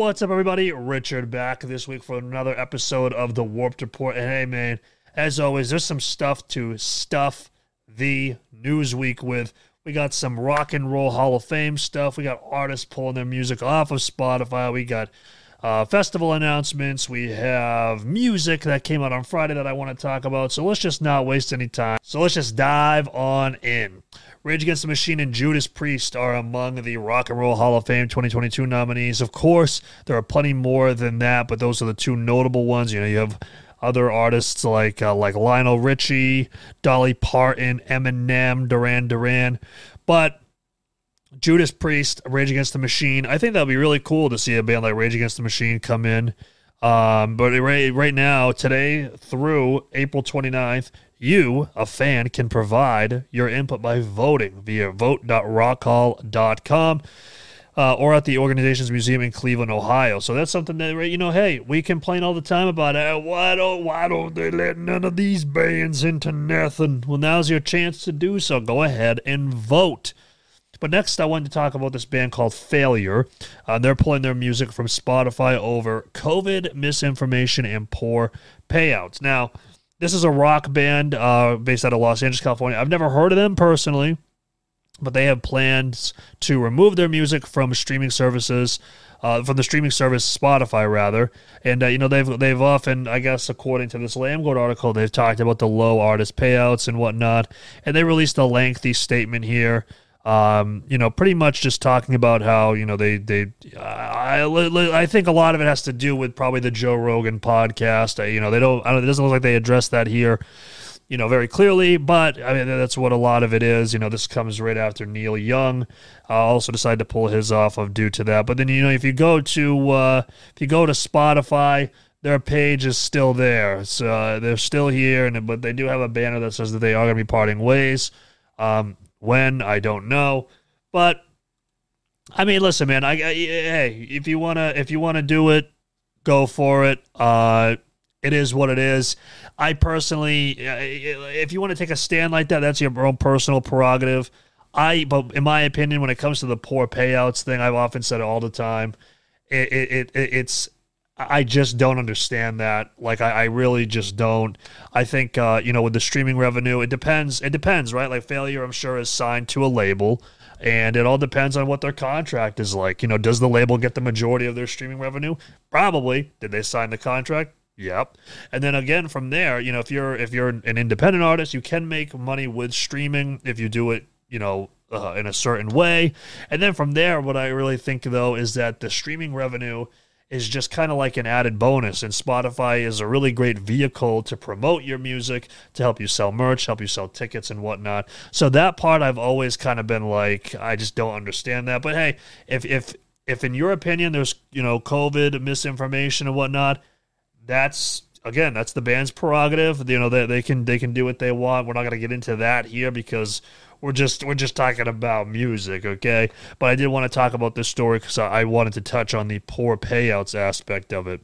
What's up, everybody? Richard back this week for another episode of the Warped Report. And hey, man, as always, there's some stuff to stuff the news week with. We got some rock and roll Hall of Fame stuff. We got artists pulling their music off of Spotify. We got uh, festival announcements. We have music that came out on Friday that I want to talk about. So let's just not waste any time. So let's just dive on in. Rage Against the Machine and Judas Priest are among the Rock and Roll Hall of Fame 2022 nominees. Of course, there are plenty more than that, but those are the two notable ones. You know, you have other artists like uh, like Lionel Richie, Dolly Parton, Eminem, Duran Duran, but Judas Priest, Rage Against the Machine. I think that would be really cool to see a band like Rage Against the Machine come in. Um, but right, right now, today through April 29th, you, a fan, can provide your input by voting via vote.rockhall.com uh, or at the organization's museum in Cleveland, Ohio. So that's something that, you know, hey, we complain all the time about it. Why don't, why don't they let none of these bands into nothing? Well, now's your chance to do so. Go ahead and vote. But next, I wanted to talk about this band called Failure. Uh, they're pulling their music from Spotify over COVID, misinformation, and poor payouts. Now, this is a rock band uh, based out of Los Angeles, California. I've never heard of them personally, but they have plans to remove their music from streaming services, uh, from the streaming service Spotify, rather. And uh, you know they've they've often, I guess, according to this Lambgoat article, they've talked about the low artist payouts and whatnot. And they released a lengthy statement here um, you know, pretty much just talking about how you know they they. I I think a lot of it has to do with probably the Joe Rogan podcast. I, you know, they don't. I don't. It doesn't look like they address that here. You know, very clearly, but I mean that's what a lot of it is. You know, this comes right after Neil Young uh, also decided to pull his off of due to that. But then you know, if you go to uh, if you go to Spotify, their page is still there. So uh, they're still here, and but they do have a banner that says that they are going to be parting ways. Um, when I don't know, but I mean, listen, man. I, I hey, if you wanna if you wanna do it, go for it. Uh, it is what it is. I personally, uh, if you want to take a stand like that, that's your own personal prerogative. I, but in my opinion, when it comes to the poor payouts thing, I've often said it all the time. It, it, it it's I just don't understand that. Like, I, I really just don't. I think, uh, you know, with the streaming revenue, it depends. It depends, right? Like, Failure, I'm sure, is signed to a label, and it all depends on what their contract is like. You know, does the label get the majority of their streaming revenue? Probably. Did they sign the contract? Yep. And then again from there, you know, if you're if you're an independent artist, you can make money with streaming if you do it, you know, uh, in a certain way. And then from there, what I really think though is that the streaming revenue is just kind of like an added bonus. And Spotify is a really great vehicle to promote your music, to help you sell merch, help you sell tickets and whatnot. So that part I've always kind of been like, I just don't understand that. But hey, if if if in your opinion there's you know COVID misinformation and whatnot, that's again that's the band's prerogative. You know they they can they can do what they want. We're not going to get into that here because we're just we're just talking about music, okay? But I did want to talk about this story because I wanted to touch on the poor payouts aspect of it.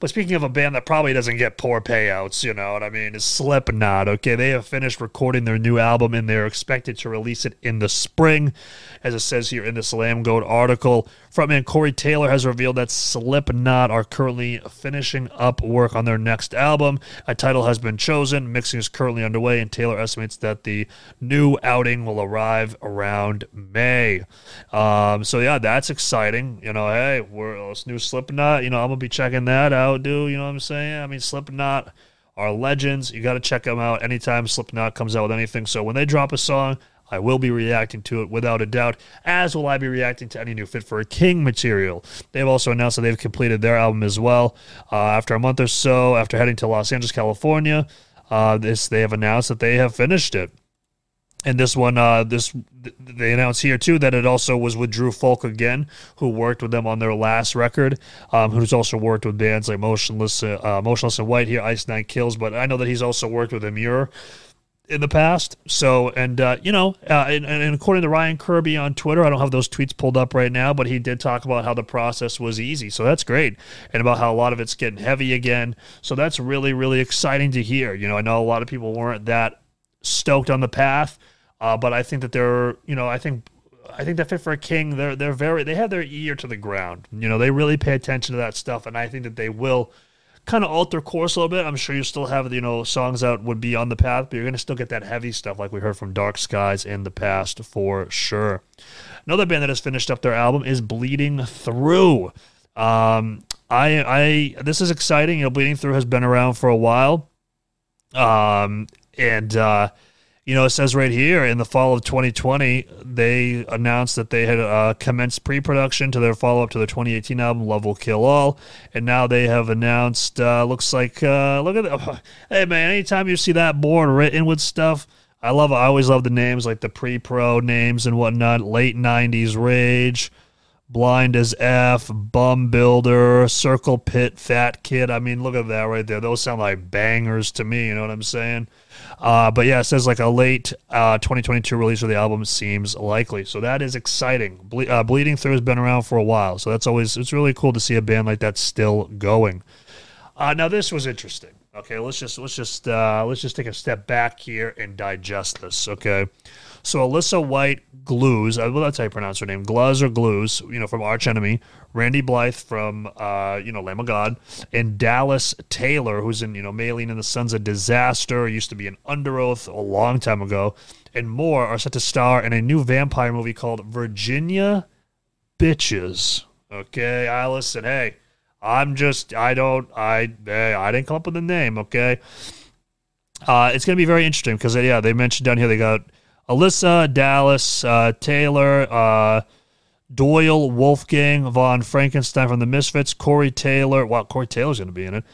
But speaking of a band that probably doesn't get poor payouts, you know what I mean, is Slipknot. Okay, they have finished recording their new album and they're expected to release it in the spring, as it says here in this Lambgoat article. Frontman Corey Taylor has revealed that Slipknot are currently finishing up work on their next album. A title has been chosen, mixing is currently underway, and Taylor estimates that the new outing will arrive around May. Um, so yeah, that's exciting. You know, hey, we're this new Slipknot. You know, I'm gonna be checking that out, dude. You know what I'm saying? I mean, Slipknot are legends. You got to check them out anytime Slipknot comes out with anything. So when they drop a song, I will be reacting to it without a doubt, as will I be reacting to any new Fit for a King material. They've also announced that they've completed their album as well. Uh, after a month or so, after heading to Los Angeles, California, uh, this they have announced that they have finished it. And this one, uh, this they announced here too that it also was with Drew Fulk again, who worked with them on their last record, um, who's also worked with bands like Motionless, uh, Motionless in White here, Ice Nine Kills. But I know that he's also worked with Emmure in the past. So, and uh, you know, uh, and, and, according to Ryan Kirby on Twitter, I don't have those tweets pulled up right now, but he did talk about how the process was easy. So that's great, and about how a lot of it's getting heavy again. So that's really, really exciting to hear. You know, I know a lot of people weren't that stoked on the path. Uh, but I think that they're, you know, I think I think that Fit for a King, they're they're very they have their ear to the ground. You know, they really pay attention to that stuff, and I think that they will kind of alter course a little bit. I'm sure you still have you know songs that would be on the path, but you're gonna still get that heavy stuff like we heard from Dark Skies in the past for sure. Another band that has finished up their album is Bleeding Through. Um, I I this is exciting. You know, Bleeding Through has been around for a while. Um, and uh, you know, it says right here in the fall of 2020, they announced that they had uh, commenced pre production to their follow up to their 2018 album, Love Will Kill All. And now they have announced, uh, looks like, uh, look at that. Hey, man, anytime you see that board written with stuff, I love I always love the names like the pre pro names and whatnot. Late 90s Rage. Blind as F, Bum Builder, Circle Pit, Fat Kid. I mean, look at that right there. Those sound like bangers to me. You know what I'm saying? Uh, but yeah, it says like a late uh, 2022 release of the album seems likely. So that is exciting. Ble- uh, Bleeding Through has been around for a while, so that's always it's really cool to see a band like that still going. Uh, now this was interesting. Okay, let's just let's just uh, let's just take a step back here and digest this. Okay, so Alissa White Gluz, well, that's how you pronounce her name, Gluz or Glues, you know, from Arch Enemy, Randy Blythe from, uh, you know, Lamb of God, and Dallas Taylor, who's in, you know, Maylene and the Sons of Disaster, used to be in Underoath a long time ago, and more are set to star in a new vampire movie called Virginia Bitches. Okay, I listen, hey, I'm just, I don't, I, I didn't come up with the name, okay? Uh, it's to be very interesting because, yeah, they mentioned down here they got Alissa, Dallas, uh, Taylor, uh, Doyle, Wolfgang, Von Frankenstein from the Misfits, Corey Taylor. Wow, Corey Taylor's going to be in it.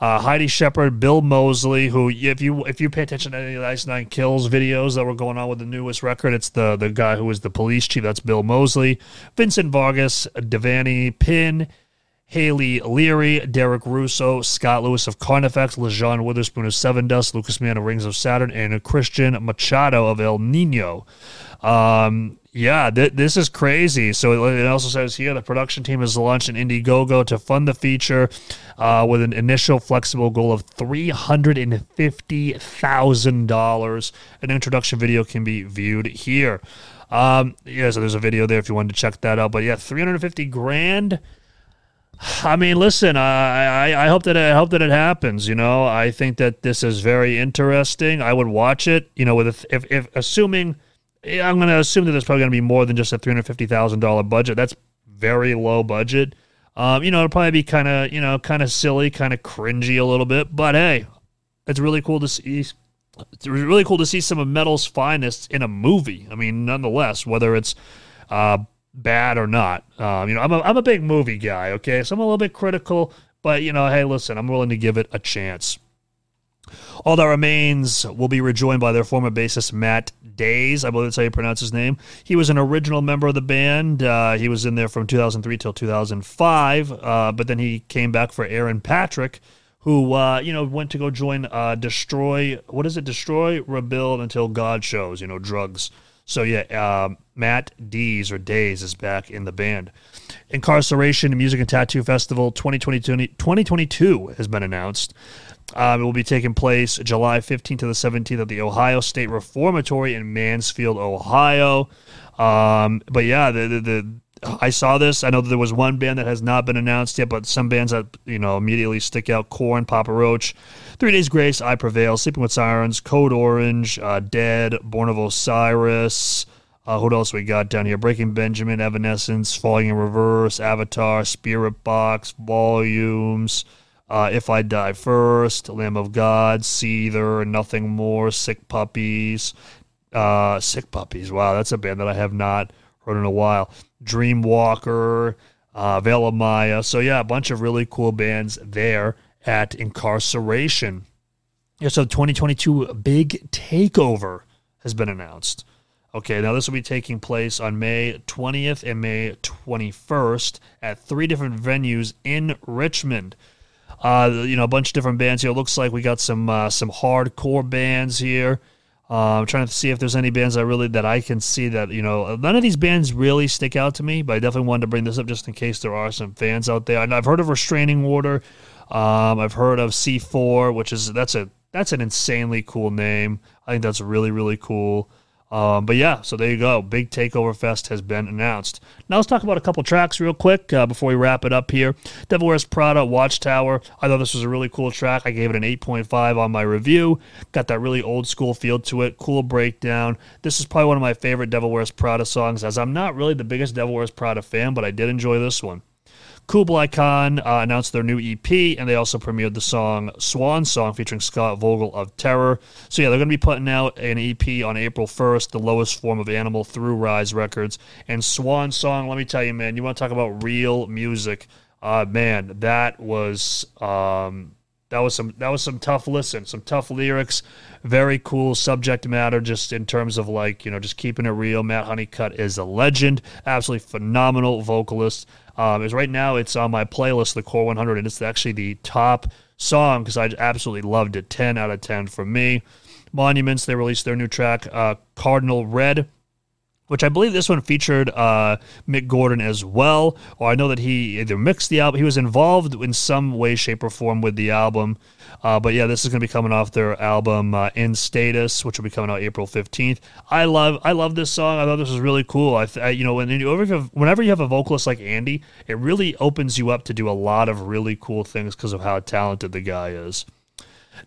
Uh, Heidi Shepherd, Bill Moseley, who if you if you pay attention to any of the Ice Nine Kills videos that were going on with the newest record, it's the the guy who was the police chief. That's Bill Moseley, Vincent Vargas, Devani Pin, Haley Leary, Derek Russo, Scott Lewis of Carnifex, Lajon Witherspoon of Sevendust, Lucas Mann of Rings of Saturn, and Christian Machado of Ill Niño. Um, yeah, th- this is crazy. So it also says here the production team has launched an Indiegogo to fund the feature uh, with an initial flexible goal of $350,000. An introduction video can be viewed here. Um, yeah, so there's a video there if you wanted to check that out. But yeah, 350 grand I mean, listen, I, I, I hope that I hope that it happens. You know, I think that this is very interesting. I would watch it. You know, with if if assuming I'm going to assume that there's probably going to be more than just a three hundred fifty thousand dollar budget. That's very low budget. Um, you know, it'll probably be kind of you know kind of silly, kind of cringy a little bit. But hey, it's really cool to see. It's really cool to see some of metal's finest in a movie. I mean, nonetheless, whether it's uh, bad or not. Um, you know, I'm a, I'm a big movie guy, okay? So I'm a little bit critical, but, you know, hey, listen, I'm willing to give it a chance. All that remains will be rejoined by their former bassist Matt Days. I believe that's how you pronounce his name. He was an original member of the band. Uh, he was in there from 2003 till 2005, uh, but then he came back for Aaron Patrick, who uh, you know went to go join uh, Destroy. What is it? Destroy, rebuild until God shows. You know, drugs. So yeah, um, Matt Dees or Days is back in the band. Incarceration Music and Tattoo Festival 2022, 2022 has been announced. Um, it will be taking place July 15th to the 17th at the Ohio State Reformatory in Mansfield, Ohio. Um, but yeah, the, the, the I saw this. I know that there was one band that has not been announced yet, but some bands that you know immediately stick out: Korn, Papa Roach, Three Days Grace, I Prevail, Sleeping with Sirens, Code Orange, uh, Dead, Born of Osiris. Uh, what else we got down here? Breaking Benjamin, Evanescence, Falling in Reverse, Avatar, Spiritbox, Volumes. Uh, if I Die First, Lamb of God, Seether, Nothing More, Sick Puppies. Uh, Sick Puppies. Wow, that's a band that I have not heard in a while. Dreamwalker, uh, Veil of Maya. So, yeah, a bunch of really cool bands there at Incarceration. Yeah, so 2022 Big Takeover has been announced. Okay, now this will be taking place on May 20th and May 21st at three different venues in Richmond. Uh, you know, a bunch of different bands here. It looks like we got some uh, some hardcore bands here. Uh, I'm trying to see if there's any bands that really that I can see that you know none of these bands really stick out to me, but I definitely wanted to bring this up just in case there are some fans out there. And I've heard of Restraining Order. Um, I've heard of C4, which is that's a that's an insanely cool name. I think that's really really cool. Um, but yeah, so there you go. Big Takeover Fest has been announced. Now let's talk about a couple tracks real quick uh, before we wrap it up here. Devil Wears Prada, Watchtower. I thought this was a really cool track. I gave it an 8.5 on my review. Got that really old school feel to it. Cool breakdown. This is probably one of my favorite Devil Wears Prada songs, as I'm not really the biggest Devil Wears Prada fan, but I did enjoy this one. Kublai Khan uh, announced their new EP, and they also premiered the song Swan Song featuring Scott Vogel of Terror. So, yeah, they're going to be putting out an EP on April 1st, The Lowest Form of Animal through Rise Records. And Swan Song, let me tell you, man, you want to talk about real music. Uh, man, that was. Um, that was some that was some tough listen, some tough lyrics, very cool subject matter just in terms of like, you know, just keeping it real. Matt Honeycutt is a legend, absolutely phenomenal vocalist. Um, is right now it's on my playlist, the Core 100, and it's actually the top song because I absolutely loved it. 10 out of 10 for me. Monuments, they released their new track, uh, Cardinal Red which I believe this one featured uh, Mick Gordon as well. Or I know that he either mixed the album, he was involved in some way, shape, or form with the album. Uh, but yeah, this is going to be coming off their album uh, "In Stasis," which will be coming out April fifteenth. I love, I love this song. I thought this was really cool. I, I you know, when you, whenever you have a vocalist like Andy, it really opens you up to do a lot of really cool things because of how talented the guy is.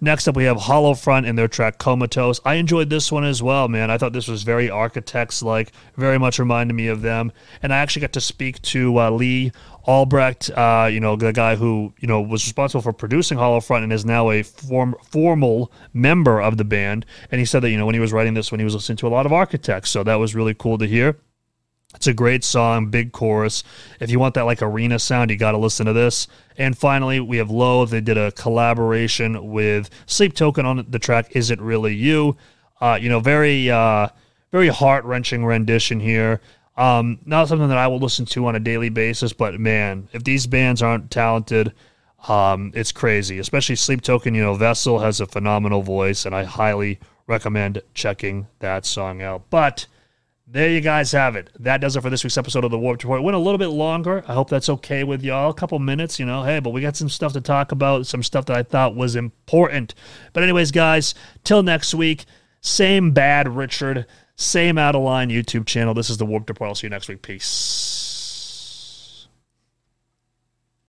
Next up, we have Hollow Front and their track Comatose. I enjoyed this one as well, man. I thought this was very Architects like, very much reminded me of them. And I actually got to speak to uh, Lee Albrecht, uh, you know, the guy who, you know, was responsible for producing Hollow Front and is now a form, formal member of the band. And he said that, you know, when he was writing this, when he was listening to a lot of Architects. So that was really cool to hear. It's a great song, big chorus. If you want that like arena sound, you got to listen to this. And finally, we have Loathe. They did a collaboration with Sleep Token on the track "Is It Really You." Uh, you know, very uh, very heart wrenching rendition here. Um, not something that I will listen to on a daily basis, but man, if these bands aren't talented, um, it's crazy. Especially Sleep Token. You know, Vessel has a phenomenal voice, and I highly recommend checking that song out. But there you guys have it. That does it for this week's episode of the Warped Report. Went a little bit longer. I hope that's okay with y'all. A couple minutes, you know. Hey, but we got some stuff to talk about, some stuff that I thought was important. But, anyways, guys, till next week, same bad Richard, same out of line YouTube channel. This is the Warped Report. I'll see you next week. Peace.